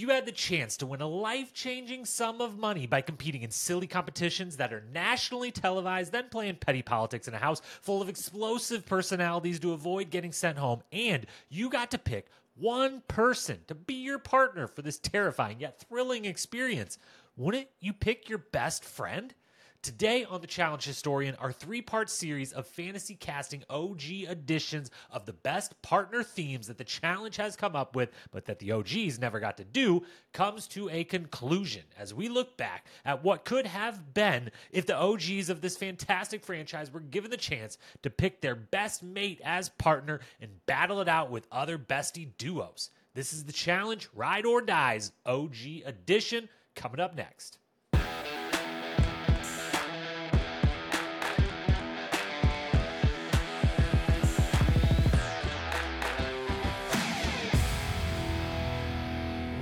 you had the chance to win a life changing sum of money by competing in silly competitions that are nationally televised, then playing petty politics in a house full of explosive personalities to avoid getting sent home, and you got to pick one person to be your partner for this terrifying yet thrilling experience, wouldn't you pick your best friend? Today on The Challenge Historian, our three part series of fantasy casting OG editions of the best partner themes that the challenge has come up with, but that the OGs never got to do, comes to a conclusion as we look back at what could have been if the OGs of this fantastic franchise were given the chance to pick their best mate as partner and battle it out with other bestie duos. This is The Challenge Ride or Dies OG edition coming up next.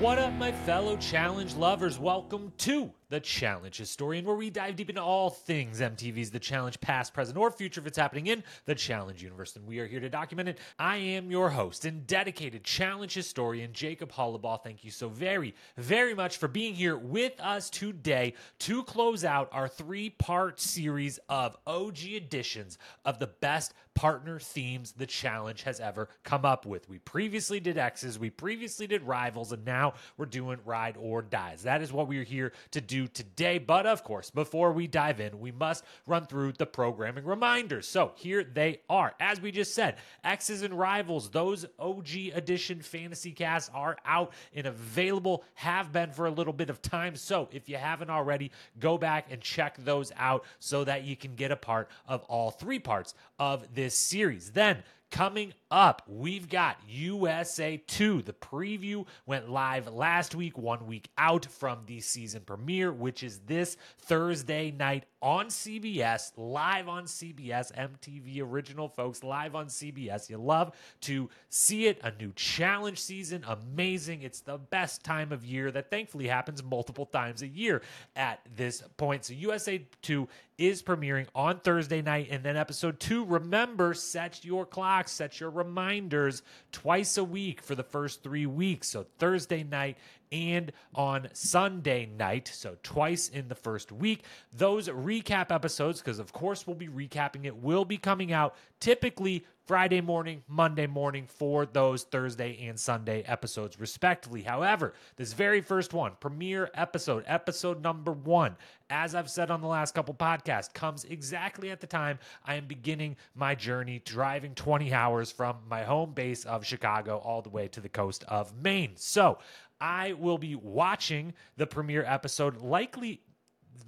What up, my fellow challenge lovers? Welcome to the Challenge Historian, where we dive deep into all things MTV's The Challenge, past, present, or future, if it's happening in the Challenge universe. And we are here to document it. I am your host and dedicated Challenge Historian, Jacob Hollabaugh. Thank you so very, very much for being here with us today to close out our three part series of OG editions of the best partner themes the challenge has ever come up with. We previously did X's, we previously did rivals, and now we're doing ride or dies. That is what we are here to do today. But of course, before we dive in, we must run through the programming reminders. So here they are. As we just said, X's and Rivals, those OG edition fantasy casts are out and available, have been for a little bit of time. So if you haven't already, go back and check those out so that you can get a part of all three parts of this series. Then Coming up, we've got USA 2. The preview went live last week, one week out from the season premiere, which is this Thursday night on CBS, live on CBS, MTV original, folks, live on CBS. You love to see it. A new challenge season, amazing. It's the best time of year that thankfully happens multiple times a year at this point. So, USA 2 is premiering on Thursday night. And then episode two, remember, set your set your reminders twice a week for the first three weeks. So Thursday night and on Sunday night. So twice in the first week. Those recap episodes, because of course we'll be recapping it, will be coming out typically Friday morning, Monday morning for those Thursday and Sunday episodes, respectively. However, this very first one, premiere episode, episode number one, as I've said on the last couple podcasts, comes exactly at the time I am beginning my journey driving 20 hours from my home base of Chicago all the way to the coast of Maine. So I will be watching the premiere episode likely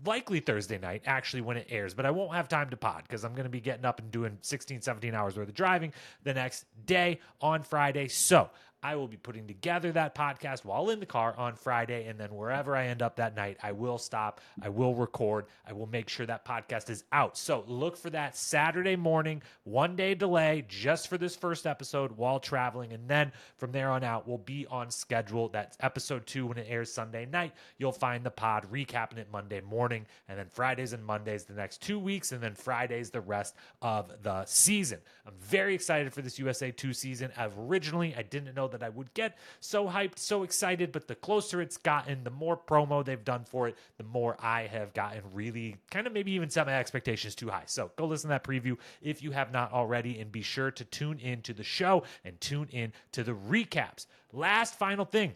likely Thursday night, actually, when it airs, but I won't have time to pod because I'm going to be getting up and doing 16, 17 hours worth of driving the next day on Friday. So I will be putting together that podcast while in the car on Friday. And then wherever I end up that night, I will stop. I will record. I will make sure that podcast is out. So look for that Saturday morning, one day delay just for this first episode while traveling. And then from there on out, we'll be on schedule. That's episode two when it airs Sunday night. You'll find the pod recapping it Monday morning. And then Fridays and Mondays the next two weeks. And then Fridays the rest of the season. I'm very excited for this USA 2 season. Originally, I didn't know that I would get so hyped, so excited. But the closer it's gotten, the more promo they've done for it, the more I have gotten really kind of maybe even set my expectations too high. So go listen to that preview if you have not already, and be sure to tune in to the show and tune in to the recaps. Last final thing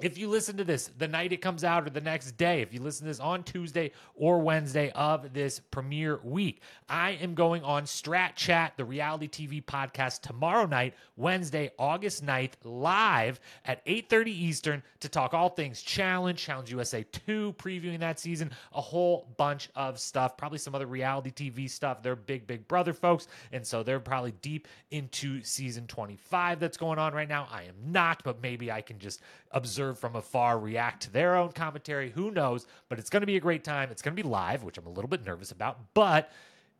if you listen to this the night it comes out or the next day, if you listen to this on Tuesday or Wednesday of this premiere week, I am going on Strat Chat, the reality TV podcast tomorrow night, Wednesday, August 9th, live at 8:30 Eastern to talk all things Challenge, Challenge USA 2, previewing that season, a whole bunch of stuff, probably some other reality TV stuff. They're big big brother folks, and so they're probably deep into season 25 that's going on right now. I am not, but maybe I can just observe from afar, react to their own commentary. Who knows? But it's going to be a great time. It's going to be live, which I'm a little bit nervous about, but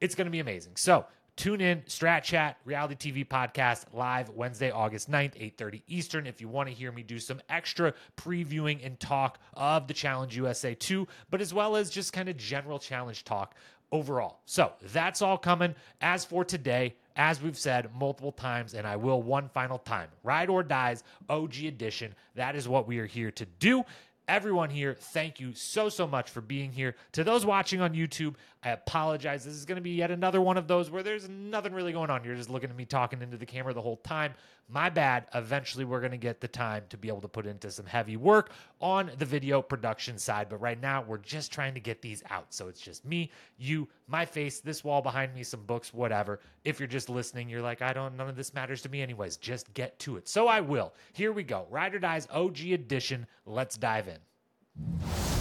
it's going to be amazing. So tune in, Strat Chat, reality TV podcast, live Wednesday, August 9th, 8.30 Eastern. If you want to hear me do some extra previewing and talk of the Challenge USA 2, but as well as just kind of general challenge talk overall. So that's all coming. As for today, as we've said multiple times, and I will one final time Ride or Dies OG Edition. That is what we are here to do. Everyone here, thank you so, so much for being here. To those watching on YouTube, I apologize. This is going to be yet another one of those where there's nothing really going on. You're just looking at me talking into the camera the whole time. My bad. Eventually, we're going to get the time to be able to put into some heavy work on the video production side. But right now, we're just trying to get these out. So it's just me, you, my face, this wall behind me, some books, whatever. If you're just listening, you're like, I don't, none of this matters to me, anyways. Just get to it. So I will. Here we go. Ride or Dies OG Edition. Let's dive in.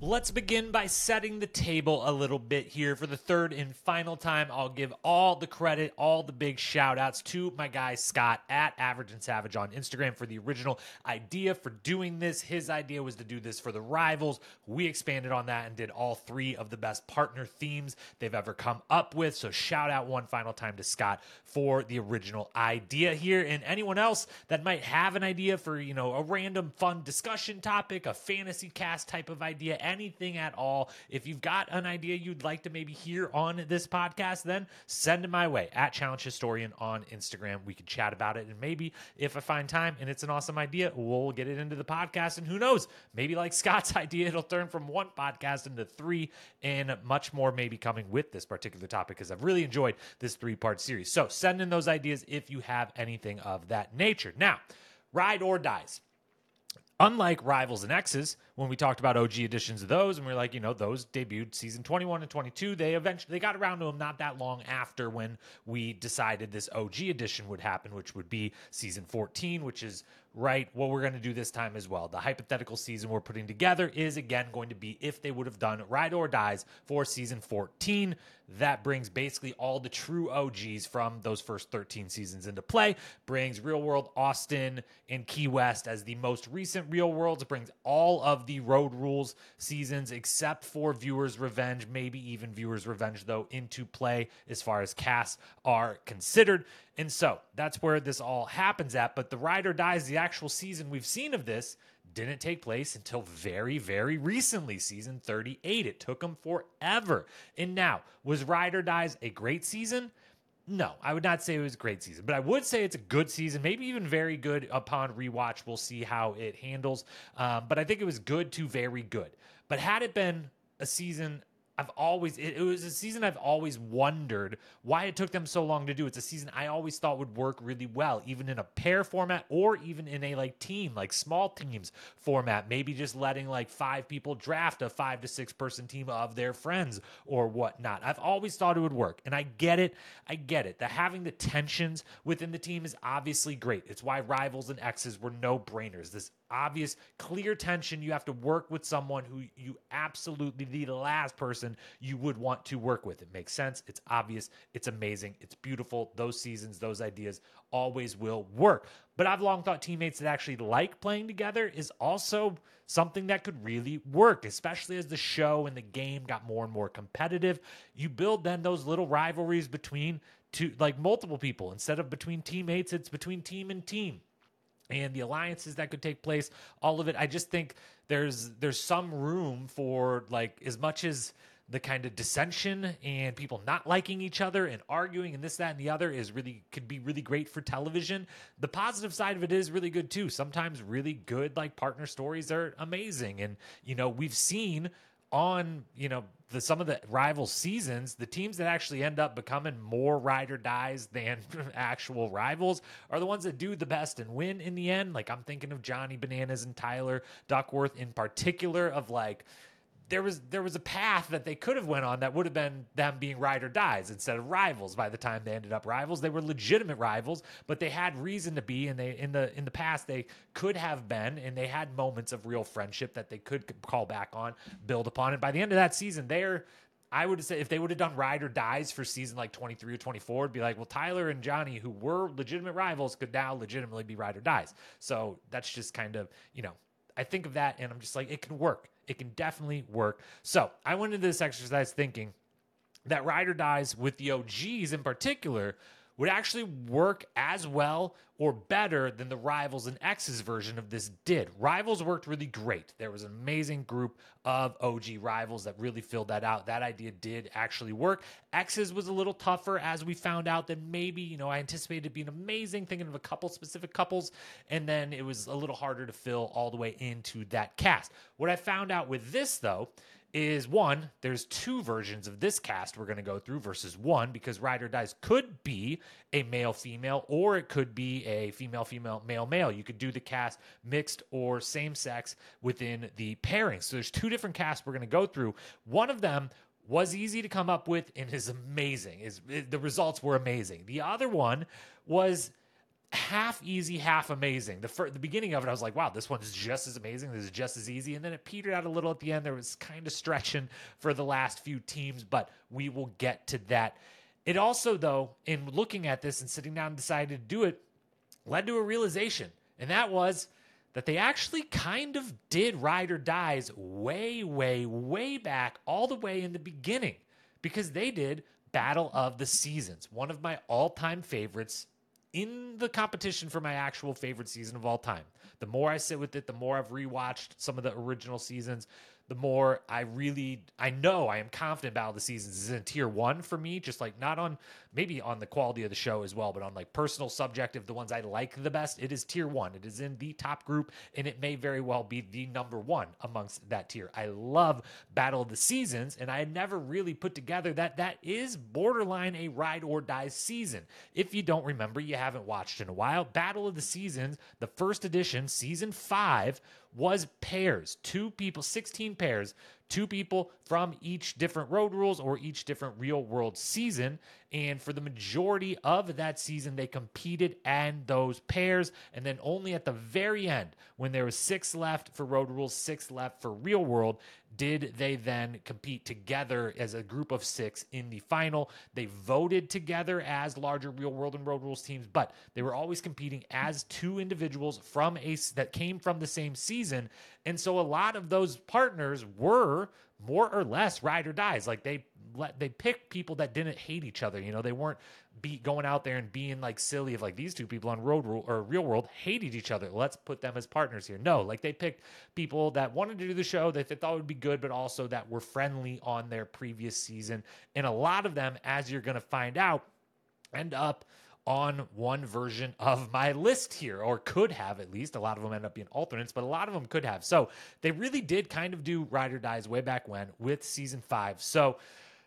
Let's begin by setting the table a little bit here. For the third and final time, I'll give all the credit, all the big shout outs to my guy Scott at Average and Savage on Instagram for the original idea for doing this. His idea was to do this for the rivals. We expanded on that and did all three of the best partner themes they've ever come up with. So, shout out one final time to Scott for the original idea here. And anyone else that might have an idea for, you know, a random fun discussion topic, a fantasy cast type of idea, anything at all. If you've got an idea you'd like to maybe hear on this podcast, then send it my way at Challenge Historian on Instagram. We could chat about it. And maybe if I find time and it's an awesome idea, we'll get it into the podcast. And who knows, maybe like Scott's idea, it'll turn from one podcast into three and much more maybe coming with this particular topic because I've really enjoyed this three part series. So send in those ideas if you have anything of that nature. Now, ride or dies. Unlike Rivals and X's, when we talked about OG editions of those, and we are like, you know, those debuted season 21 and 22. They eventually they got around to them not that long after when we decided this OG edition would happen, which would be season 14, which is right what we're going to do this time as well. The hypothetical season we're putting together is again going to be if they would have done Ride or Dies for season 14. That brings basically all the true OGs from those first 13 seasons into play. Brings Real World Austin and Key West as the most recent Real Worlds. Brings all of the Road Rules seasons except for Viewers Revenge, maybe even Viewers Revenge though into play as far as casts are considered. And so that's where this all happens at. But the Ride or Dies, the actual season we've seen of this, didn't take place until very, very recently, season 38. It took them forever. And now, was Ride or Dies a great season? No, I would not say it was a great season, but I would say it's a good season, maybe even very good upon rewatch. We'll see how it handles. Um, but I think it was good to very good. But had it been a season I've always it, it, was a season I've always wondered why it took them so long to do. It's a season I always thought would work really well, even in a pair format or even in a like team, like small teams format. Maybe just letting like five people draft a five to six person team of their friends or whatnot. I've always thought it would work, and I get it. I get it. That having the tensions within the team is obviously great. It's why rivals and X's were no brainers. This obvious, clear tension. You have to work with someone who you absolutely the last person you would want to work with. It makes sense. It's obvious. It's amazing. It's beautiful. Those seasons, those ideas always will work. But I've long thought teammates that actually like playing together is also something that could really work, especially as the show and the game got more and more competitive. You build then those little rivalries between two, like multiple people. Instead of between teammates, it's between team and team and the alliances that could take place all of it. I just think there's there's some room for like as much as the kind of dissension and people not liking each other and arguing and this that and the other is really could be really great for television. The positive side of it is really good too. Sometimes really good like partner stories are amazing. And you know we've seen on you know the some of the rival seasons, the teams that actually end up becoming more ride or dies than actual rivals are the ones that do the best and win in the end. Like I'm thinking of Johnny Bananas and Tyler Duckworth in particular of like there was there was a path that they could have went on that would have been them being ride or dies instead of rivals by the time they ended up rivals they were legitimate rivals but they had reason to be and they in the in the past they could have been and they had moments of real friendship that they could call back on build upon and by the end of that season they're I would say if they would have done ride or dies for season like 23 or 24, it'd be like, well, Tyler and Johnny, who were legitimate rivals, could now legitimately be ride or dies. So that's just kind of, you know, I think of that and I'm just like, it can work. It can definitely work. So I went into this exercise thinking that Ride or Dies with the OGs in particular would actually work as well or better than the Rivals and X's version of this did. Rivals worked really great. There was an amazing group of OG rivals that really filled that out. That idea did actually work. X's was a little tougher as we found out that maybe, you know, I anticipated being amazing, thinking of a couple specific couples, and then it was a little harder to fill all the way into that cast. What I found out with this, though, is one, there's two versions of this cast we're going to go through versus one because Ride or Dies could be a male female or it could be a female female male male. You could do the cast mixed or same sex within the pairing. So there's two different casts we're going to go through. One of them was easy to come up with and is amazing. Is the results were amazing. The other one was half easy, half amazing. The fir- the beginning of it, I was like, wow, this one's just as amazing. This is just as easy. And then it petered out a little at the end. There was kind of stretching for the last few teams, but we will get to that. It also, though, in looking at this and sitting down and deciding to do it, led to a realization, and that was that they actually kind of did ride or dies way, way, way back, all the way in the beginning, because they did Battle of the Seasons, one of my all time favorites in the competition for my actual favorite season of all time. The more I sit with it, the more I've rewatched some of the original seasons, the more I really I know I am confident Battle of the Seasons is in tier one for me, just like not on maybe on the quality of the show as well, but on like personal subjective, the ones I like the best, it is tier one. It is in the top group, and it may very well be the number one amongst that tier. I love Battle of the Seasons, and I had never really put together that that is borderline a ride or die season. If you don't remember, you haven't watched in a while. Battle of the Seasons, the first edition, season five was pairs, two people, 16 pairs, two people from each different road rules or each different real world season. And for the majority of that season, they competed and those pairs. And then only at the very end, when there was six left for road rules, six left for real world, did they then compete together as a group of six in the final. They voted together as larger real world and road rules teams, but they were always competing as two individuals from a that came from the same season. And so a lot of those partners were more or less ride or dies. Like they let they picked people that didn't hate each other. You know, they weren't be going out there and being like silly of like these two people on road rule or real world hated each other. Let's put them as partners here. No, like they picked people that wanted to do the show that they thought would be good, but also that were friendly on their previous season. And a lot of them, as you're gonna find out, end up on one version of my list here, or could have at least. A lot of them end up being alternates, but a lot of them could have. So they really did kind of do Ride or Dies way back when with season five. So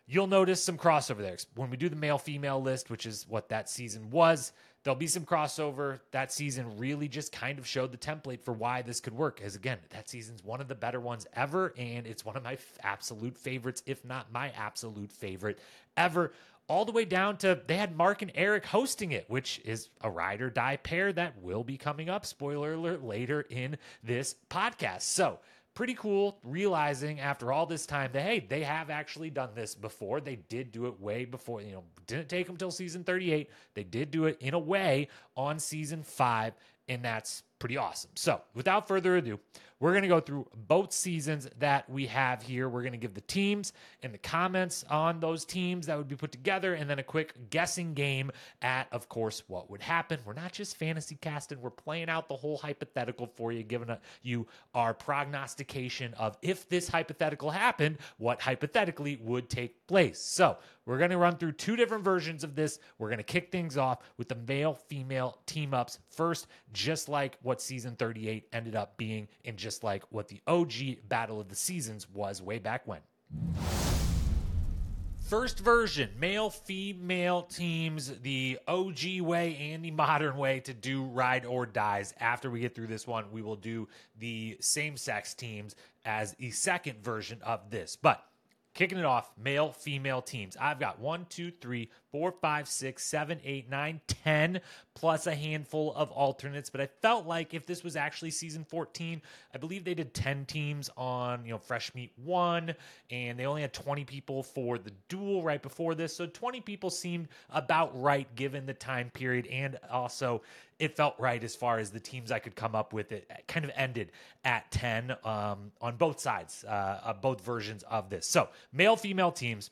you'll notice some crossover there. When we do the male female list, which is what that season was, there'll be some crossover. That season really just kind of showed the template for why this could work. As again, that season's one of the better ones ever, and it's one of my f- absolute favorites, if not my absolute favorite ever all the way down to they had Mark and Eric hosting it, which is a ride or die pair that will be coming up. Spoiler alert later in this podcast. So, pretty cool realizing after all this time that hey, they have actually done this before. They did do it way before, you know, didn't take them till season 38. They did do it in a way on season 5 and that's pretty awesome. So, without further ado, we're going to go through both seasons that we have here. We're going to give the teams and the comments on those teams that would be put together, and then a quick guessing game at, of course, what would happen. We're not just fantasy casting, we're playing out the whole hypothetical for you, giving you our prognostication of if this hypothetical happened, what hypothetically would take place. So, we're going to run through two different versions of this. We're going to kick things off with the male female team ups first, just like what season 38 ended up being, in just like what the OG Battle of the Seasons was way back when. First version, male female teams, the OG way and the modern way to do ride or dies. After we get through this one, we will do the same sex teams as the second version of this. But Kicking it off, male, female teams. I've got one, two, three, four, five, six, seven, eight, nine, ten, plus a handful of alternates. But I felt like if this was actually season 14, I believe they did 10 teams on, you know, Fresh Meat 1, and they only had 20 people for the duel right before this. So 20 people seemed about right given the time period and also it felt right as far as the teams I could come up with. It kind of ended at 10 um, on both sides, uh, both versions of this. So, male female teams.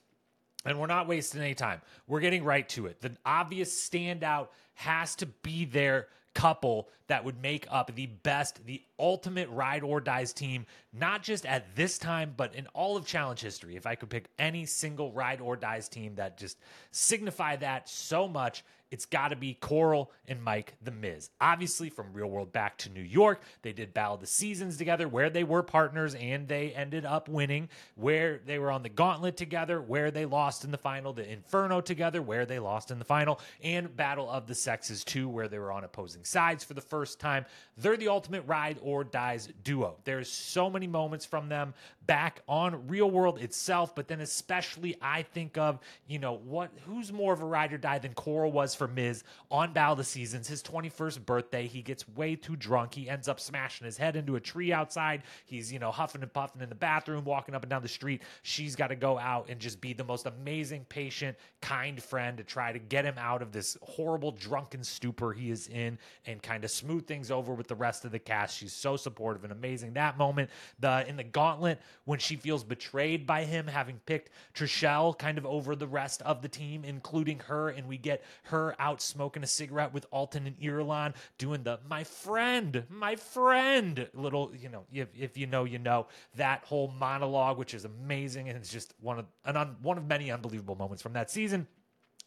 And we're not wasting any time. We're getting right to it. The obvious standout has to be their couple that would make up the best, the ultimate ride or dies team, not just at this time, but in all of challenge history. If I could pick any single ride or dies team that just signify that so much, it's got to be Coral and Mike the Miz. Obviously, from Real World back to New York, they did Battle of the Seasons together, where they were partners and they ended up winning. Where they were on the Gauntlet together, where they lost in the final. The Inferno together, where they lost in the final, and Battle of the Sexes too, where they were on opposing sides for the first time. They're the ultimate ride or dies duo. There's so many moments from them back on Real World itself, but then especially I think of you know what who's more of a ride or die than Coral was for Miz on the Seasons, his 21st birthday. He gets way too drunk. He ends up smashing his head into a tree outside. He's, you know, huffing and puffing in the bathroom, walking up and down the street. She's got to go out and just be the most amazing, patient, kind friend to try to get him out of this horrible drunken stupor he is in and kind of smooth things over with the rest of the cast. She's so supportive and amazing. That moment, the in the gauntlet when she feels betrayed by him having picked Trishelle kind of over the rest of the team, including her, and we get her out smoking a cigarette with Alton and Irulan, doing the my friend, my friend little, you know, if, if you know, you know, that whole monologue, which is amazing. And it's just one of an un, one of many unbelievable moments from that season.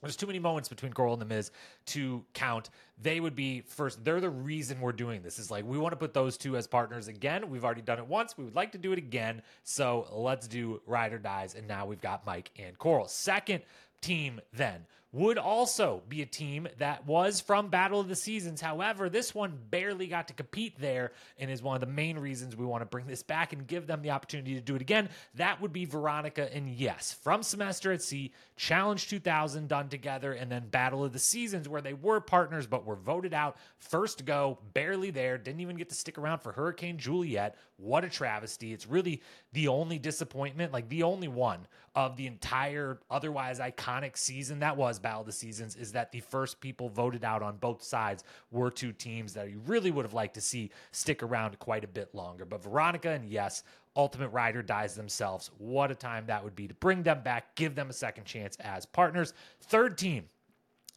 There's too many moments between Coral and The Miz to count. They would be first. They're the reason we're doing this. Is like we want to put those two as partners again. We've already done it once. We would like to do it again. So let's do Ride or Dies. And now we've got Mike and Coral. Second team then would also be a team that was from Battle of the Seasons. However, this one barely got to compete there and is one of the main reasons we want to bring this back and give them the opportunity to do it again. That would be Veronica and Yes from Semester at Sea, Challenge 2000 done together, and then Battle of the Seasons where they were partners but were voted out first go, barely there, didn't even get to stick around for Hurricane Juliet. What a travesty. It's really the only disappointment, like the only one of the entire otherwise iconic season that was Battle of the Seasons is that the first people voted out on both sides were two teams that you really would have liked to see stick around quite a bit longer. But Veronica and yes, Ultimate Rider dies themselves. What a time that would be to bring them back, give them a second chance as partners. Third team,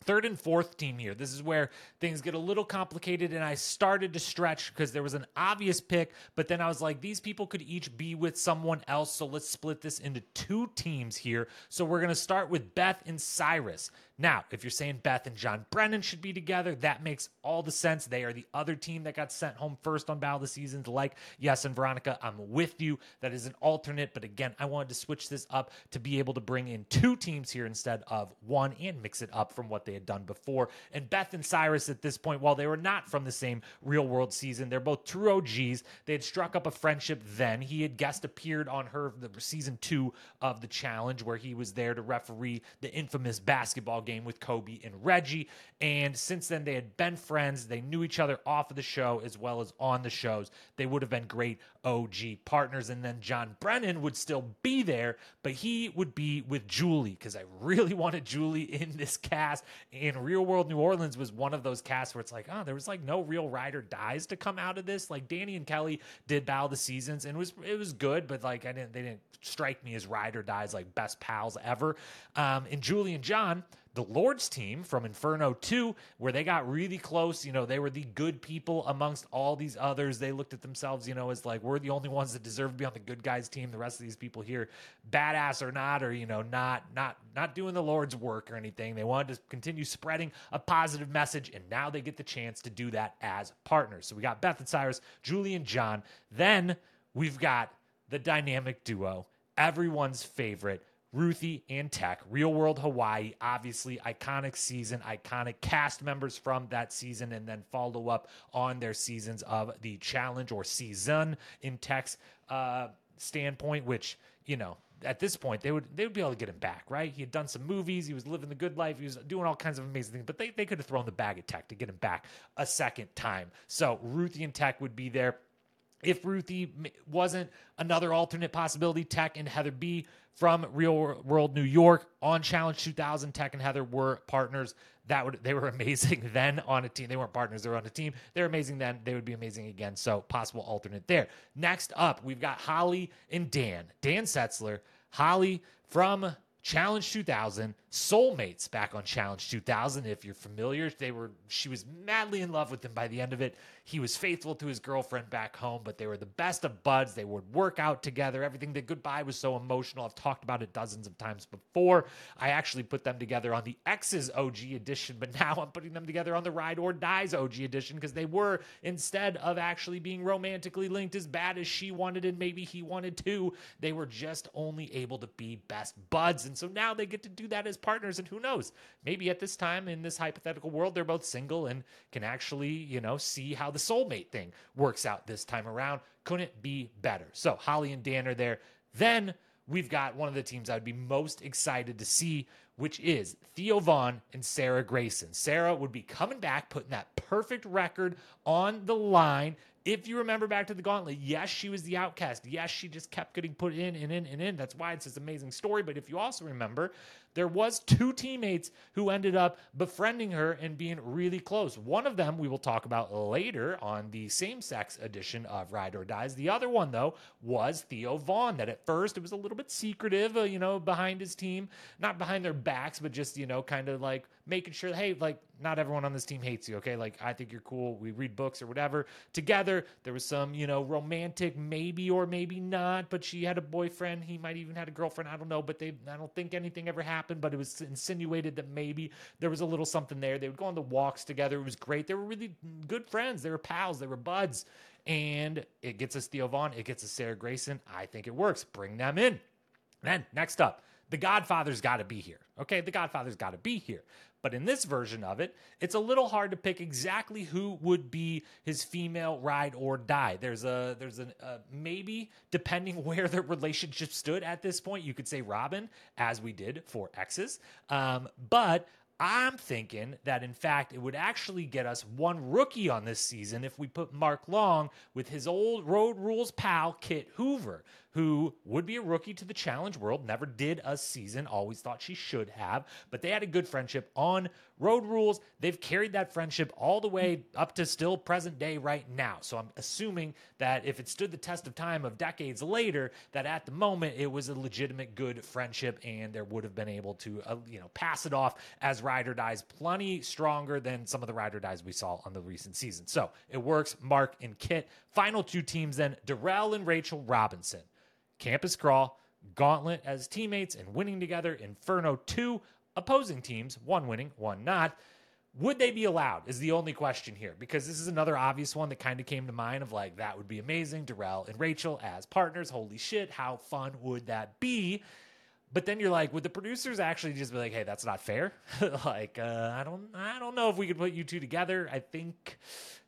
third and fourth team here. This is where things get a little complicated, and I started to stretch because there was an obvious pick, but then I was like, these people could each be with someone else, so let's split this into two teams here. So we're going to start with Beth and Cyrus. Now, if you're saying Beth and John Brennan should be together, that makes all the sense. They are the other team that got sent home first on Battle of the Seasons. Like, yes, and Veronica, I'm with you. That is an alternate. But again, I wanted to switch this up to be able to bring in two teams here instead of one and mix it up from what they had done before. And Beth and Cyrus at this point, while they were not from the same real world season, they're both true OGs. They had struck up a friendship then. He had guest appeared on her the season two of the challenge where he was there to referee the infamous basketball game with Kobe and Reggie. And since then, they had been friends. They knew each other off of the show as well as on the shows. They would have been great OG partners. And then John Brennan would still be there, but he would be with Julie because I really wanted Julie in this cast. And Real World New Orleans was one of those casts where it's like, oh, there was like no real rider dies to come out of this. Like Danny and Kelley did Battle the Seasons and it was it was good, but like I didn't they didn't strike me as ride or dies like best pals ever. Um, and Julie and John the Lord's team from Inferno 2, where they got really close. You know, they were the good people amongst all these others. They looked at themselves, you know, as like, we're the only ones that deserve to be on the good guys team. The rest of these people here, badass or not, or, you know, not, not, not doing the Lord's work or anything. They wanted to continue spreading a positive message. And now they get the chance to do that as partners. So we got Beth and Cyrus, Julie and John. Then we've got the dynamic duo, everyone's favorite. Ruthie and Teck, Real World Hawaii, obviously iconic season, iconic cast members from that season, and then follow up on their seasons of the challenge or season in Teck's uh, standpoint, which, you know, at this point they would they would be able to get him back, right? He had done some movies, he was living the good life, he was doing all kinds of amazing things, but they, they could have thrown the bag at Teck to get him back a second time. So Ruthie and Teck would be there. If Ruthie wasn't another alternate possibility, Teck and Heather B from Real World New York on Challenge 2000. Teck and Heather were partners. That would they were amazing then on a team. They weren't partners; they were on a team. They're amazing then. They would be amazing again. So possible alternate there. Next up, we've got Holly and Dan. Dan Setzer, Holly from Challenge 2000, Soulmates back on Challenge 2000. If you're familiar, they were she was madly in love with him by the end of it. He was faithful to his girlfriend back home, but they were the best of buds. They would work out together. Everything. The goodbye was so emotional. I've talked about it dozens of times before. I actually put them together on the X's OG edition, but now I'm putting them together on the Ride or Dies OG edition because they were instead of actually being romantically linked as bad as she wanted and maybe he wanted to, they were just only able to be best buds. And so now they get to do that as partners. And who knows? Maybe at this time in this hypothetical world, they're both single and can actually, you know, see how the soulmate thing works out this time around. Couldn't be better. So Holly and Dan are there. Then we've got one of the teams I'd be most excited to see, which is Theo Von and Sarah Greyson. Sarah would be coming back, putting that perfect record on the line. If you remember back to the gauntlet, yes, she was the outcast. Yes, she just kept getting put in and in and in. That's why it's this amazing story. But if you also remember, there was two teammates who ended up befriending her and being really close. One of them we will talk about later on the same-sex edition of Ride or Dies. The other one though was Theo Von That at first it was a little bit secretive, uh, you know, behind his team, not behind their backs, but just you know, kind of like making sure, hey, like not everyone on this team hates you, okay? Like I think you're cool. We read books or whatever together. There was some, you know, romantic maybe or maybe not, but she had a boyfriend. He might even had a girlfriend. I don't know, but they I don't think anything ever happened, but it was insinuated that maybe there was a little something there. They would go on the walks together. It was great. They were really good friends. They were pals. They were buds. And it gets us Theo Von. It gets us Sarah Greyson. I think it works. Bring them in. Then next up, the Godfather's got to be here. Okay, the Godfather's got to be here. But in this version of it, it's a little hard to pick exactly who would be his female ride or die. There's a there's a, a maybe depending where the relationship stood at this point, you could say Robin, as we did for X's. Um, but I'm thinking that in fact it would actually get us one rookie on this season if we put Mark Long with his old Road Rules pal Kit Hoover, who would be a rookie to the challenge world, never did a season, always thought she should have, but they had a good friendship on Road Rules. They've carried that friendship all the way up to still present day right now. So I'm assuming that if it stood the test of time of decades later, that at the moment it was a legitimate good friendship and there would have been able to, uh, you know, pass it off as ride or dies plenty stronger than some of the ride or dies we saw on the recent season. So it works. Mark and Kit. Final two teams then Darrell and Rachel Robinson. Campus Crawl, Gauntlet as teammates, and winning together. Inferno 2, opposing teams, one winning, one not. Would they be allowed? Is the only question here because this is another obvious one that kind of came to mind of like, that would be amazing. Darrell and Rachel as partners. Holy shit, how fun would that be? But then you're like, would the producers actually just be like, "Hey, that's not fair"? like, uh, I don't, I don't know if we could put you two together. I think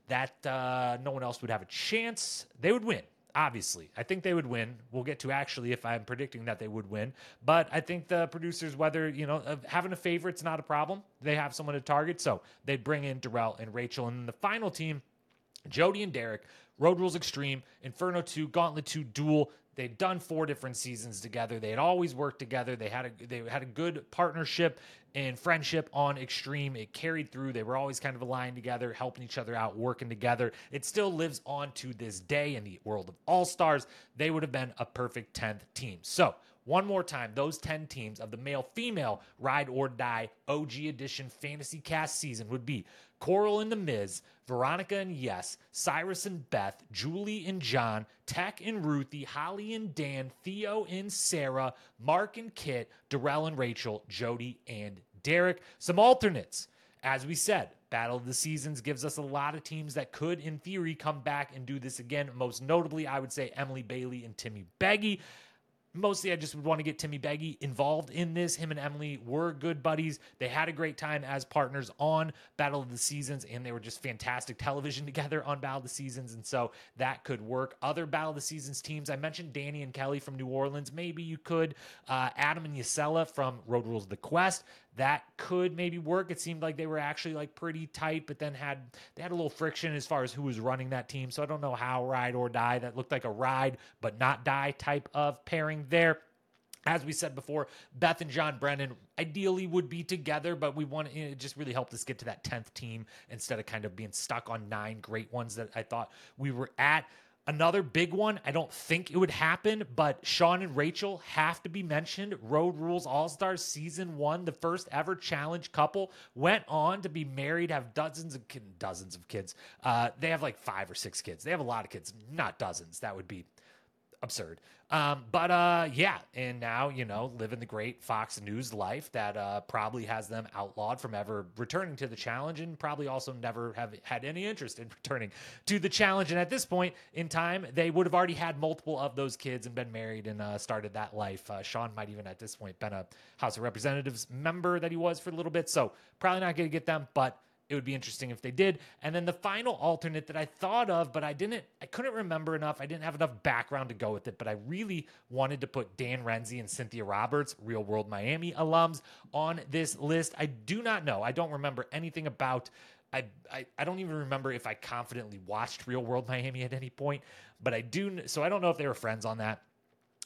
that uh, no one else would have a chance. They would win obviously. I think they would win. We'll get to actually if I'm predicting that they would win. But I think the producers, whether, you know, having a favorite's not a problem. They have someone to target. So they bring in Darrell and Rachel. And the final team, Jodi and Derrick, Road Rules Extreme, Inferno 2, Gauntlet 2 Duel. They'd done four different seasons together. They had always worked together. They had a they had a good partnership and friendship on Extreme. It carried through. They were always kind of aligned together, helping each other out, working together. It still lives on to this day in the world of All Stars. They would have been a perfect 10th team. So, one more time, those 10 teams of the male female ride or die OG edition fantasy cast season would be Coral and the Miz, Veronica and Yes, Cyrus and Beth, Julie and John, Teck and Ruthie, Holly and Dan, Theo and Sarah, Mark and Kit, Darrell and Rachel, Jodi and Derrick. Some alternates. As we said, Battle of the Seasons gives us a lot of teams that could, in theory, come back and do this again. Most notably, I would say Emily Bailey and Timmy Beggy mostly I just would want to get Timmy Beggy involved in this. Him and Emily were good buddies. They had a great time as partners on Battle of the Seasons, and they were just fantastic television together on Battle of the Seasons. And so that could work. Other Battle of the Seasons teams, I mentioned Danny and Kelley from New Orleans. Maybe you could. Uh, Adam and Jisela from Road Rules of The Quest that could maybe work. It seemed like they were actually like pretty tight, but then had they had a little friction as far as who was running that team. So I don't know how ride or die that looked like a ride but not die type of pairing there. As we said before, Beth and John Brennan ideally would be together, but we want it just really helped us get to that 10th team instead of kind of being stuck on nine great ones that I thought we were at. Another big one, I don't think it would happen, but Sean and Rachel have to be mentioned. Road Rules All Stars season one, the first ever challenge couple, went on to be married, have dozens of dozens of kids. Uh, they have like five or six kids. They have a lot of kids, not dozens. That would be absurd. Um, but uh, yeah, and now you know living the great Fox News life that uh, probably has them outlawed from ever returning to the challenge, and probably also never have had any interest in returning to the challenge. And at this point in time, they would have already had multiple of those kids and been married and uh, started that life. Uh, Sean might even at this point been a House of Representatives member that he was for a little bit, so probably not going to get them, but it would be interesting if they did. And then the final alternate that I thought of, but I didn't, I couldn't remember enough. I didn't have enough background to go with it, but I really wanted to put Dan Renzi and Cynthia Roberts, Real World Miami alums, on this list. I do not know. I don't remember anything about. I, I, I don't even remember if I confidently watched Real World Miami at any point, but I do. So I don't know if they were friends on that.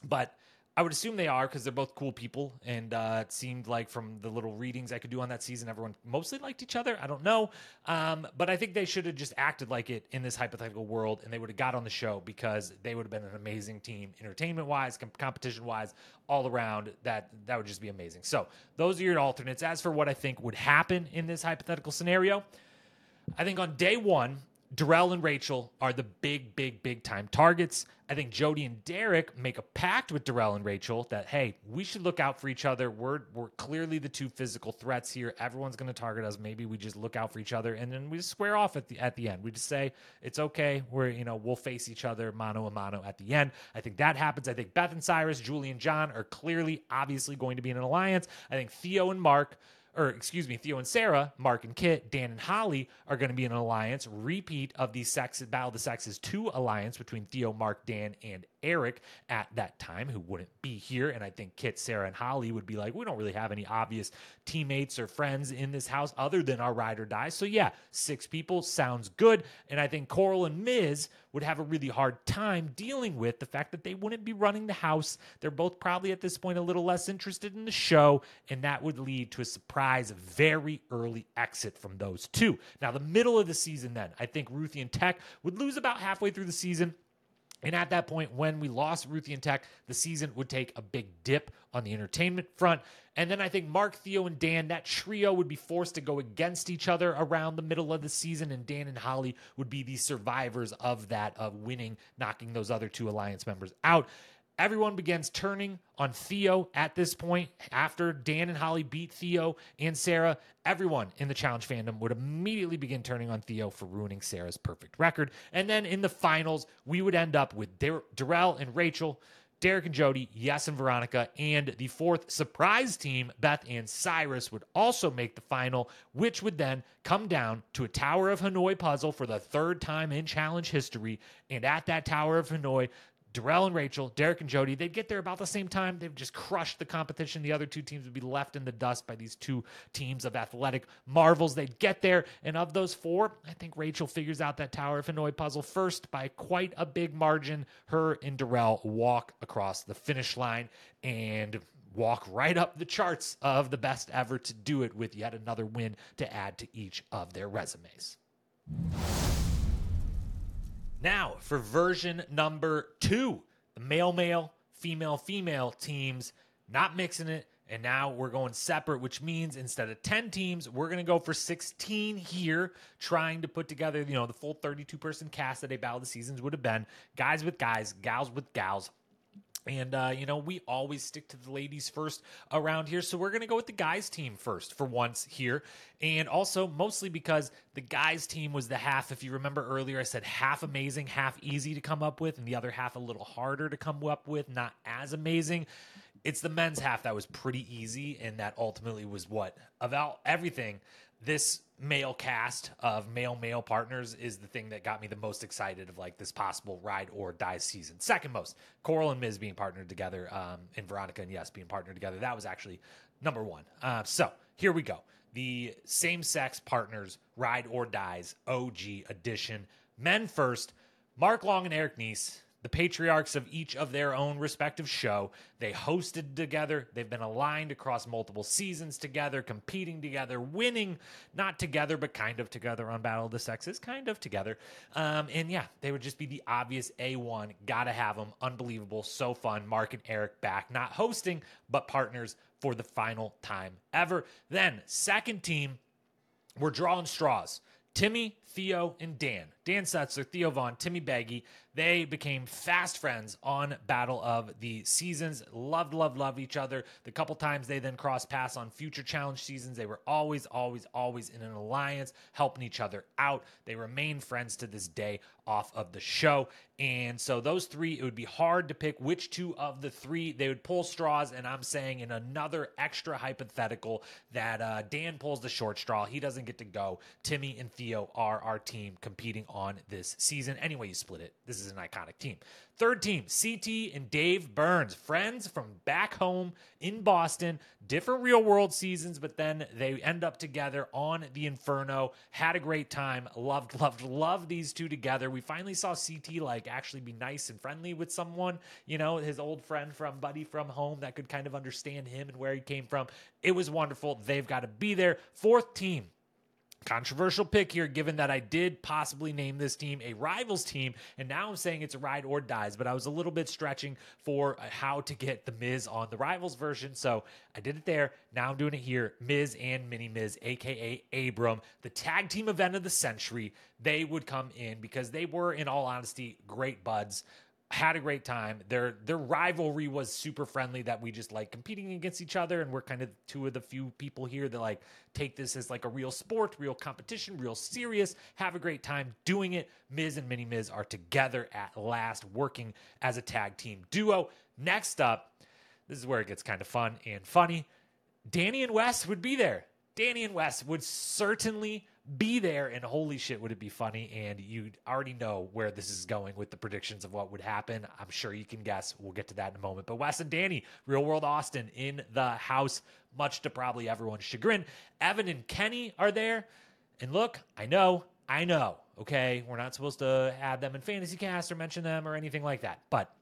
But I would assume they are because they're both cool people, and uh, it seemed like from the little readings I could do on that season, everyone mostly liked each other. I don't know, um, but I think they should have just acted like it in this hypothetical world, and they would have got on the show because they would have been an amazing team, entertainment wise, com- competition wise, all around. That that would just be amazing. So those are your alternates. As for what I think would happen in this hypothetical scenario, I think on day one, Darrell and Rachel are the big, big, big time targets. I think Jodi and Derrick make a pact with Darrell and Rachel that hey, we should look out for each other. We're we're clearly the two physical threats here. Everyone's going to target us. Maybe we just look out for each other, and then we just square off at the at the end. We just say it's okay. We're you know we'll face each other mano a mano at the end. I think that happens. I think Beth and Cyrus, Julie and John are clearly, obviously going to be in an alliance. I think Theo and Mark or excuse me, Theo and Sarah, Mark and Kit, Dan and Holly are going to be in an alliance, repeat of the sex battle of the sexes two alliance between Theo, Mark, Dan, and Eric at that time, who wouldn't be here. And I think Kit, Sarah, and Holly would be like, we don't really have any obvious teammates or friends in this house other than our ride or die. So yeah, six people sounds good. And I think Coral and Miz would have a really hard time dealing with the fact that they wouldn't be running the house. They're both probably at this point a little less interested in the show, and that would lead to a surprise, very early exit from those two. Now, the middle of the season, then, I think Ruthie and Teck would lose about halfway through the season. And at that point, when we lost Ruthie and Teck, the season would take a big dip on the entertainment front. And then I think Mark, Theo, and Dan, that trio would be forced to go against each other around the middle of the season. And Dan and Holly would be the survivors of that, of winning, knocking those other two alliance members out. Everyone begins turning on Theo at this point. After Dan and Holly beat Theo and Sarah, everyone in the challenge fandom would immediately begin turning on Theo for ruining Sarah's perfect record. And then in the finals, we would end up with Dar- Darrell and Rachel, Derrick and Jodi, Yes and Veronica, and the fourth surprise team, Beth and Cyrus, would also make the final, which would then come down to a Tower of Hanoi puzzle for the third time in challenge history. And at that Tower of Hanoi, Darrell and Rachel, Derrick and Jodi, they'd get there about the same time. They've just crushed the competition. The other two teams would be left in the dust by these two teams of athletic marvels. They'd get there. And of those four, I think Rachel figures out that Tower of Hanoi puzzle first by quite a big margin. Her and Darrell walk across the finish line and walk right up the charts of the best ever to do it with yet another win to add to each of their resumes. Now, for version number two, the male male, female female teams, not mixing it. And now we're going separate, which means instead of 10 teams, we're going to go for 16 here, trying to put together, you know, the full 32 person cast that a Battle of the Seasons would have been. Guys with guys, gals with gals, and, uh, you know, we always stick to the ladies first around here. So we're going to go with the guys' team first for once here. And also, mostly because the guys' team was the half. If you remember earlier, I said half amazing, half easy to come up with, and the other half a little harder to come up with, not as amazing. It's the men's half that was pretty easy, and that ultimately was what, about everything, this male cast of male male partners is the thing that got me the most excited of like this possible ride or die season. Second most, Coral and Miz being partnered together, um, and Veronica and Yes being partnered together. That was actually number one. Uh, so here we go. The same sex partners ride or dies OG edition. Men first. Mark Long and Eric Nies the patriarchs of each of their own respective show. They hosted together. They've been aligned across multiple seasons together, competing together, winning not together, but kind of together on Battle of the Sexes, kind of together. Um, and yeah, they would just be the obvious A1. Gotta have them. Unbelievable. So fun. Mark and Eric back, not hosting, but partners for the final time ever. Then, second team, we're drawing straws. Timmy, Theo, and Dan. Dan Setzer, Theo Von, Timmy Beggy. They became fast friends on Battle of the Seasons. Loved, loved, loved each other. The couple times they then crossed paths on future challenge seasons, they were always, always, always in an alliance, helping each other out. They remain friends to this day off of the show. And so those three, it would be hard to pick which two of the three they would pull straws. And I'm saying in another extra hypothetical that uh, Dan pulls the short straw. He doesn't get to go. Timmy and Theo are our team competing on this season. Anyway, you split it. This is an iconic team. Third team, CT and Dave Burns, friends from back home in Boston, different real world seasons, but then they end up together on the Inferno. Had a great time. Loved, loved, loved these two together. We finally saw CT like actually be nice and friendly with someone, you know, his old friend from Buddy from home that could kind of understand him and where he came from. It was wonderful. They've got to be there. Fourth team, Controversial pick here, given that I did possibly name this team a rivals team, and now I'm saying it's a ride or dies, but I was a little bit stretching for uh, how to get the Miz on the rivals version, so I did it there. Now I'm doing it here. Miz and Mini Miz, aka Abram, the tag team event of the century. They would come in because they were, in all honesty, great buds had a great time. Their their rivalry was super friendly that we just like competing against each other and we're kind of two of the few people here that like take this as like a real sport, real competition, real serious. Have a great time doing it. Miz and Mini Miz are together at last working as a tag team duo. Next up, this is where it gets kind of fun and funny. Danny and Wes would be there. Danny and Wes would certainly be there and holy shit would it be funny? And you already know where this is going with the predictions of what would happen. I'm sure you can guess. We'll get to that in a moment. But wes and danny real world austin in the house much to probably everyone's chagrin. Evan and kenny are there. And look i know i know okay? We're not supposed to add them in fantasy cast or mention them or anything like that. But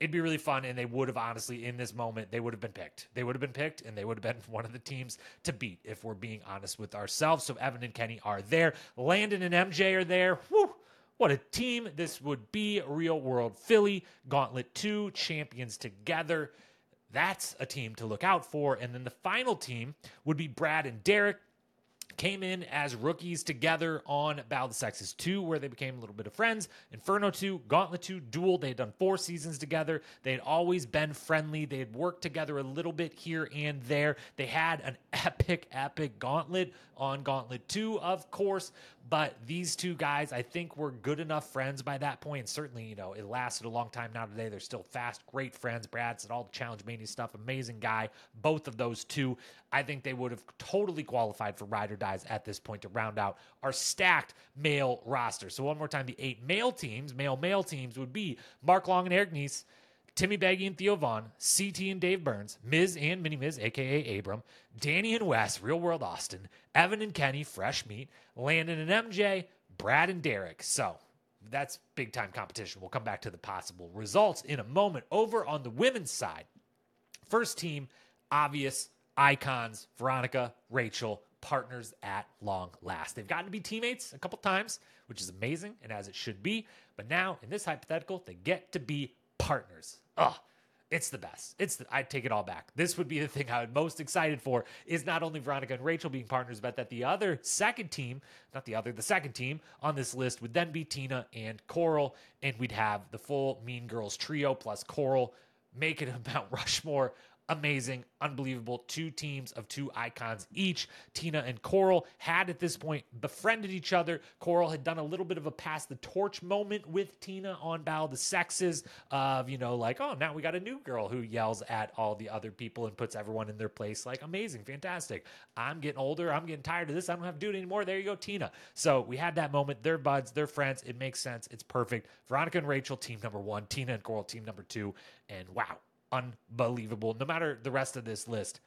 it'd be really fun and they would have honestly in this moment they would have been picked. They would have been picked and they would have been one of the teams to beat if we're being honest with ourselves. So evan and kenny are there. Landon and mj are there. Whew, what a team this would be. Real world philly gauntlet 2 champions together. That's a team to look out for. And then the final team would be brad and derrick came in as rookies together on Battle of the Sexes 2, where they became a little bit of friends. Inferno 2, Gauntlet 2, Duel. They had done four seasons together. They had always been friendly. They had worked together a little bit here and there. They had an epic, epic Gauntlet on Gauntlet 2, of course. But these two guys, I think, were good enough friends by that point. And certainly, you know, it lasted a long time now today. They're still fast, great friends. Brad's at all the Challenge Mania stuff. Amazing guy. Both of those two, I think they would have totally qualified for Ride or Dies at this point to round out our stacked male roster. So, one more time, the eight male teams, male male teams would be Mark Long and Eric Nies. Timmy Beggy and Theo Von, CT and Dave Burns, Miz and Mini Miz, aka Abram, Danny and Wes, Real World Austin, Evan and Kenny, Fresh Meat, Landon and MJ, Brad and Derrick. So that's big time competition. We'll come back to the possible results in a moment. Over on the women's side, first team, obvious icons, Veronica, Rachel, partners at long last. They've gotten to be teammates a couple times, which is amazing and as it should be. But now in this hypothetical, they get to be partners. Ugh. It's the best. It's the, I'd take it all back. This would be the thing I would most excited for is not only Veronica and Rachel being partners, but that the other second team, not the other, the second team on this list would then be Tina and Coral, and we'd have the full Mean Girls trio plus Coral, make it about Rushmore amazing, unbelievable. Two teams of two icons each. Tina and Coral had at this point befriended each other. Coral had done a little bit of a pass the torch moment with Tina on Battle the Sexes of, you know, like, oh, now we got a new girl who yells at all the other people and puts everyone in their place. Like, amazing, fantastic. I'm getting older. I'm getting tired of this. I don't have to do it anymore. There you go, Tina. So we had that moment. They're buds, they're friends. It makes sense. It's perfect. Veronica and Rachel, team number one. Tina and Coral, team number two. And wow, unbelievable. No matter the rest of this list,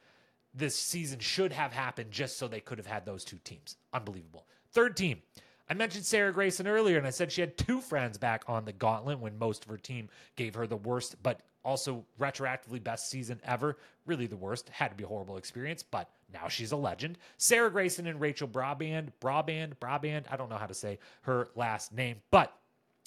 this season should have happened just so they could have had those two teams. Unbelievable. Third team, I mentioned Sarah Greyson earlier, and I said she had two friends back on the gauntlet when most of her team gave her the worst, but also retroactively best season ever. Really the worst. Had to be a horrible experience, but now she's a legend. Sarah Greyson and Rachel Braband, Braband, Braband. I don't know how to say her last name, but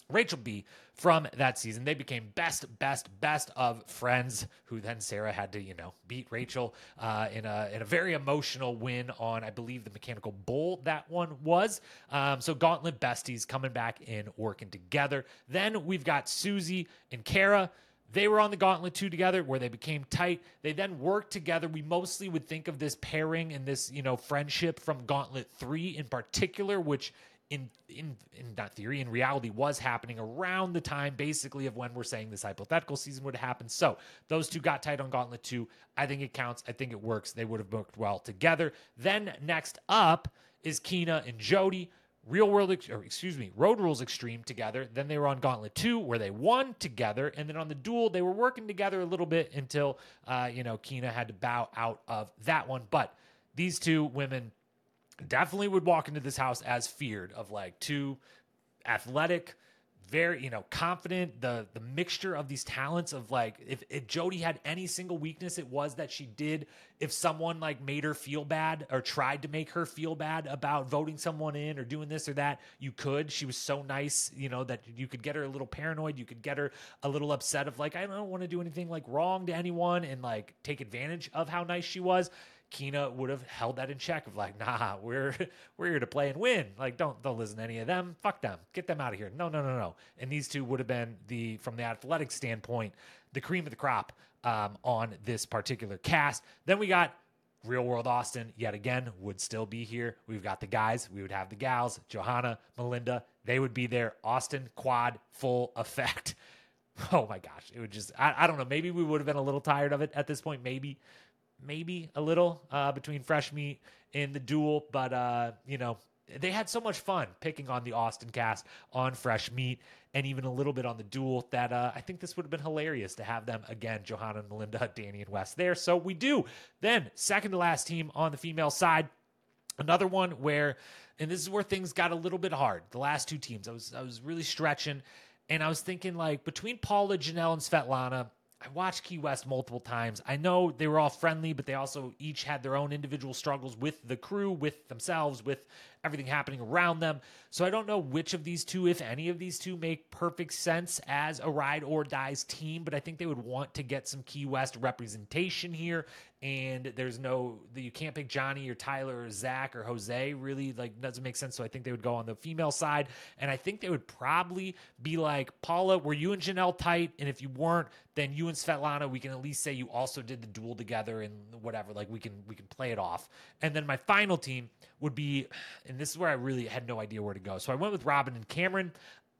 Rachel B from that season. They became best, best, best of friends. Who then Sarah had to, you know, beat Rachel uh, in a in a very emotional win on, I believe, the Mechanical Bull. That one was. Um, so Gauntlet besties coming back in, working together. Then we've got Susie and Kara. They were on the Gauntlet 2 together where they became tight. They then worked together. We mostly would think of this pairing and this, you know, friendship from Gauntlet 3 in particular, which in in in that theory in reality was happening around the time basically of when we're saying this hypothetical season would happen. So those two got tight on gauntlet 2 i think it counts. I think it works. They would have worked well together. Then next up is Kina and Jodi. Real world or excuse me road rules extreme together. Then they were on gauntlet 2 where they won together. And then on the duel they were working together a little bit until uh, you know Kina had to bow out of that one. But these two women definitely would walk into this house as feared of like two athletic very you know confident. The the mixture of these talents of like if, if jodi had any single weakness it was that she did if someone like made her feel bad or tried to make her feel bad about voting someone in or doing this or that you could. She was so nice you know that you could get her a little paranoid. You could get her a little upset of like i don't want to do anything like wrong to anyone and like take advantage of how nice she was Kina would have held that in check of like, nah, we're we're here to play and win. Like, don't don't listen to any of them. Fuck them. Get them out of here. No, no, no, no. And these two would have been the from the athletic standpoint, the cream of the crop um, on this particular cast. Then we got Real World Austin yet again would still be here. We've got the guys, we would have the gals, Johanna, Melinda, they would be there. Austin quad full effect. Oh my gosh, it would just I, I don't know. Maybe we would have been a little tired of it at this point, maybe maybe a little uh, between fresh meat and the duel, but uh, you know they had so much fun picking on the Austin cast on fresh meat and even a little bit on the duel that uh, I think this would have been hilarious to have them again, Johanna and Melinda, Danny and Wes there. So we do. Then second to last team on the female side, another one where, and this is where things got a little bit hard. The last two teams, I was I was really stretching, and I was thinking like between Paula, Janelle, and Svetlana, I watched Key West multiple times. I know they were all friendly, but they also each had their own individual struggles with the crew, with themselves, with everything happening around them. So I don't know which of these two, if any of these two, make perfect sense as a ride or dies team, but I think they would want to get some Key West representation here. And there's no, you can't pick Johnny or Tyler or Zach or Jose. Really, like, doesn't make sense. So I think they would go on the female side. And I think they would probably be like, Paula, were you and Janelle tight? And if you weren't, then you and Svetlana, we can at least say you also did the duel together and whatever. Like we can we can play it off. And then my final team would be, and this is where I really had no idea where to go. So I went with Robin and Cameron.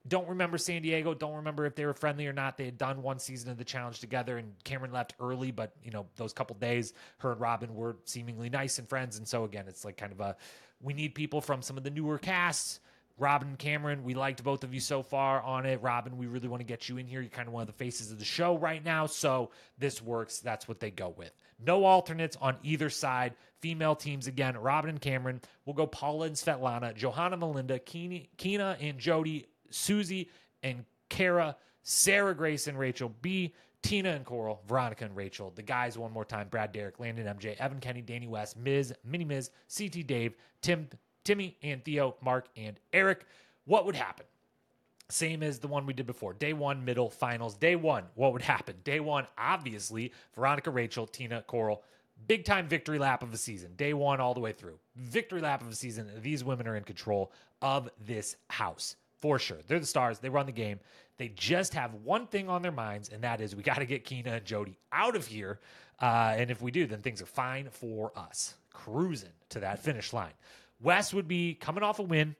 Don't remember San Diego. Don't remember if they were friendly or not. They had done one season of the challenge together, and Cameron left early. But you know, those couple days, her and Robin were seemingly nice and friends. And so again, it's like kind of a we need people from some of the newer casts. Robin Cameron, we liked both of you so far on it. Robin, we really want to get you in here. You're kind of one of the faces of the show right now. So this works. That's what they go with. No alternates on either side. Female teams again, Robin and Cameron. We'll go Paula and Svetlana, Johanna, Melinda, Kina and Jodi, Susie and Kara, Sarah, Grace and Rachel B, Tina and Coral, Veronica and Rachel. The guys one more time: Brad, Derrick, Landon, MJ, Evan, Kenny, Danny West, Miz, Mini Miz, CT, Dave, Tim, Timmy, and Theo, Mark, and Eric. What would happen? Same as the one we did before. Day one, middle, finals. Day one, what would happen? Day one, obviously, Veronica, Rachel, Tina, Coral, big time victory lap of the season. Day one, all the way through. Victory lap of the season. These women are in control of this house for sure. They're the stars. They run the game. They just have one thing on their minds, and that is we got to get Kina and Jodi out of here. Uh, and if we do, then things are fine for us. Cruising to that finish line. Wes would be coming off a win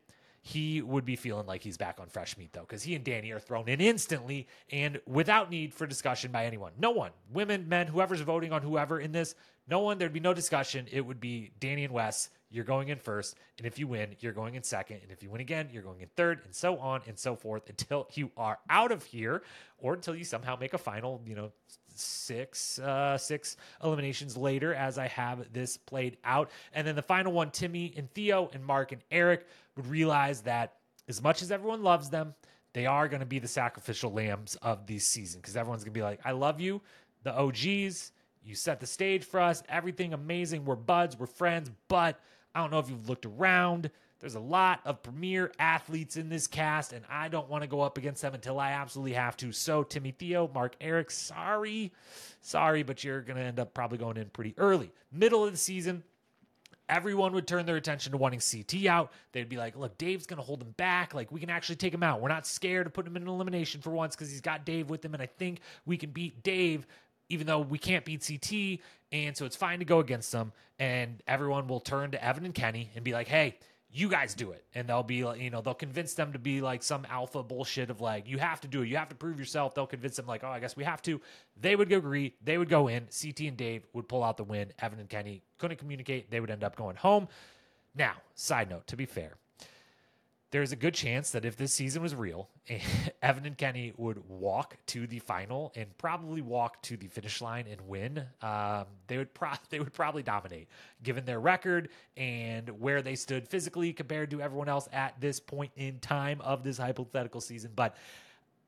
he would be feeling like he's back on fresh meat though, because he and Danny are thrown in instantly and without need for discussion by anyone. No one, women, men, whoever's voting on whoever in this, no one, there'd be no discussion. It would be Danny and Wes you're going in first. And if you win, you're going in second. And if you win again, you're going in third, and so on and so forth until you are out of here or until you somehow make a final, you know, six uh six eliminations later as I have this played out. And then the final one, Timmy and Theo and Mark and Eric would realize that as much as everyone loves them, they are going to be the sacrificial lambs of this season because everyone's going to be like, I love you, the OGs. You set the stage for us. Everything amazing. We're buds. We're friends. But I don't know if you've looked around. There's a lot of premier athletes in this cast, and I don't want to go up against them until I absolutely have to. So, Timmy Theo, Mark Eric, sorry. Sorry, but you're going to end up probably going in pretty early. Middle of the season, everyone would turn their attention to wanting CT out. They'd be like, look, Dave's going to hold him back. Like, we can actually take him out. We're not scared to put him in an elimination for once because he's got Dave with him. And I think we can beat Dave, even though we can't beat CT. And so it's fine to go against them. And everyone will turn to Evan and Kenny and be like, hey, you guys do it. And they'll be like, you know, they'll convince them to be like some alpha bullshit of like, you have to do it. You have to prove yourself. They'll convince them, like, oh, I guess we have to. They would agree. They would go in. CT and Dave would pull out the win. Evan and Kenny couldn't communicate. They would end up going home. Now, side note, to be fair, there's a good chance that if this season was real, Evan and Kenny would walk to the final and probably walk to the finish line and win. Um, they would pro- they would probably dominate, given their record and where they stood physically compared to everyone else at this point in time of this hypothetical season. But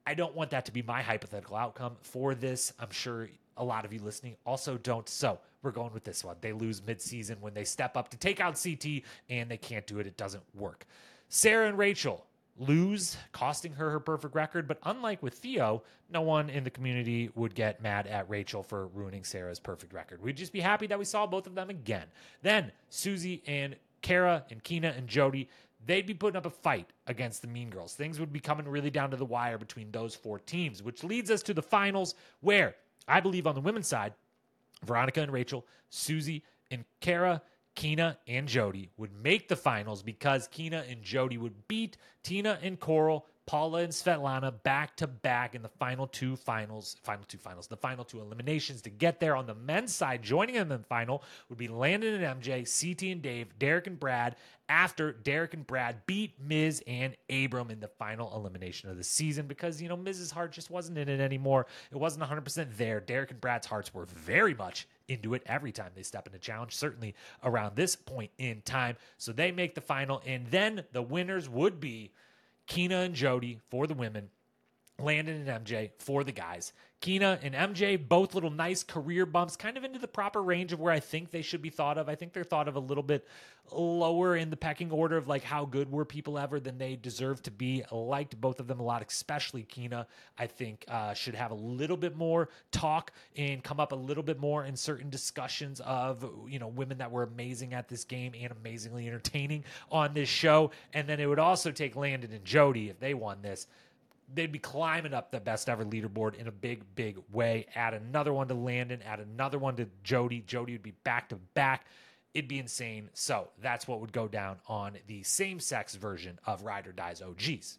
I don't want that to be my hypothetical outcome for this. I'm sure a lot of you listening also don't. So we're going with this one. They lose midseason when they step up to take out CT and they can't do it. It doesn't work. Sarah and Rachel lose, costing her her perfect record. But unlike with Theo, no one in the community would get mad at Rachel for ruining Sarah's perfect record. We'd just be happy that we saw both of them again. Then Susie and Kara and Kina and Jodi, they'd be putting up a fight against the Mean Girls. Things would be coming really down to the wire between those four teams, which leads us to the finals where I believe on the women's side, Veronica and Rachel, Susie and Kara, Kina and Jodi would make the finals because Kina and Jodi would beat Tina and Coral, Paula and Svetlana back to back in the final two finals, final two finals, the final two eliminations to get there. On the men's side, joining them in the final would be Landon and MJ, CT and Dave, Derrick and Brad, after Derrick and Brad beat Miz and Abram in the final elimination of the season because, you know, Miz's heart just wasn't in it anymore. It wasn't 100% there. Derrick and Brad's hearts were very much into it every time they step into challenge, certainly around this point in time. So they make the final, and then the winners would be Kina and Jodi for the women, Landon and MJ for the guys. Kina and MJ, both little nice career bumps, kind of into the proper range of where I think they should be thought of. I think they're thought of a little bit lower in the pecking order of like how good were people ever than they deserve to be. Liked both of them a lot, especially Kina. I think uh, should have a little bit more talk and come up a little bit more in certain discussions of you know women that were amazing at this game and amazingly entertaining on this show. And then it would also take Landon and Jodi if they won this they'd be climbing up the best ever leaderboard in a big, big way. Add another one to Landon, add another one to Jodi. Jodi would be back to back. It'd be insane. So that's what would go down on the same sex version of Ride or Dies OGs.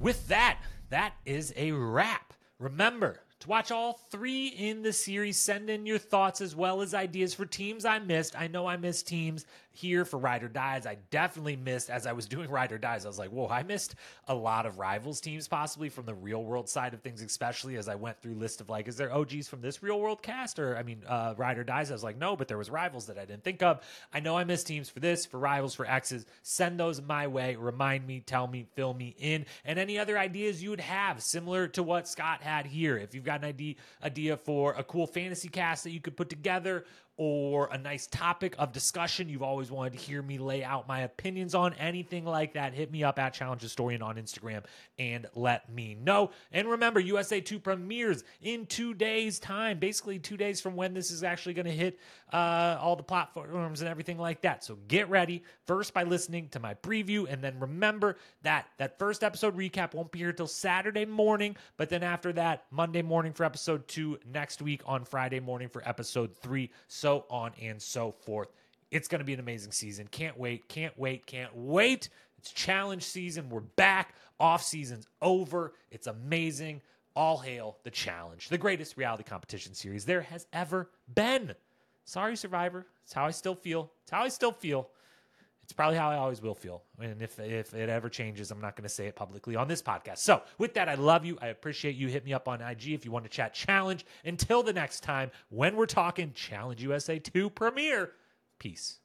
With that, that is a wrap. Remember, to watch all three in the series, send in your thoughts as well as ideas for teams I missed. I know I missed teams here for Ride or Dies. I definitely missed as I was doing Ride or Dies. I was like, whoa, I missed a lot of rivals teams, possibly from the real world side of things, especially as I went through list of like, is there OGs from this real world cast? Or I mean, uh, Ride or Dies. I was like, no, but there was rivals that I didn't think of. I know I missed teams for this, for rivals, for X's. Send those my way. Remind me, tell me, fill me in, and any other ideas you would have similar to what Scott had here. If you've got an idea idea for a cool fantasy cast that you could put together or a nice topic of discussion you've always wanted to hear me lay out my opinions on anything like that hit me up at challenge historian on instagram and let me know. And remember usa 2 premieres in two days time basically two days from when this is actually going to hit uh, all the platforms and everything like that. So get ready first by listening to my preview and then remember that that first episode recap won't be here till saturday morning but then after that monday morning for episode two next week on friday morning for episode three. So so on and so forth. It's going to be an amazing season. Can't wait, can't wait, can't wait. It's challenge season. We're back. Off season's over. It's amazing. All hail the challenge, the greatest reality competition series there has ever been. Sorry, Survivor. It's how I still feel. It's how I still feel. It's probably how I always will feel. And if if it ever changes, I'm not going to say it publicly on this podcast. So, with that, I love you. I appreciate you. Hit me up on IG if you want to chat challenge. Until the next time, when we're talking Challenge USA 2 premiere, peace.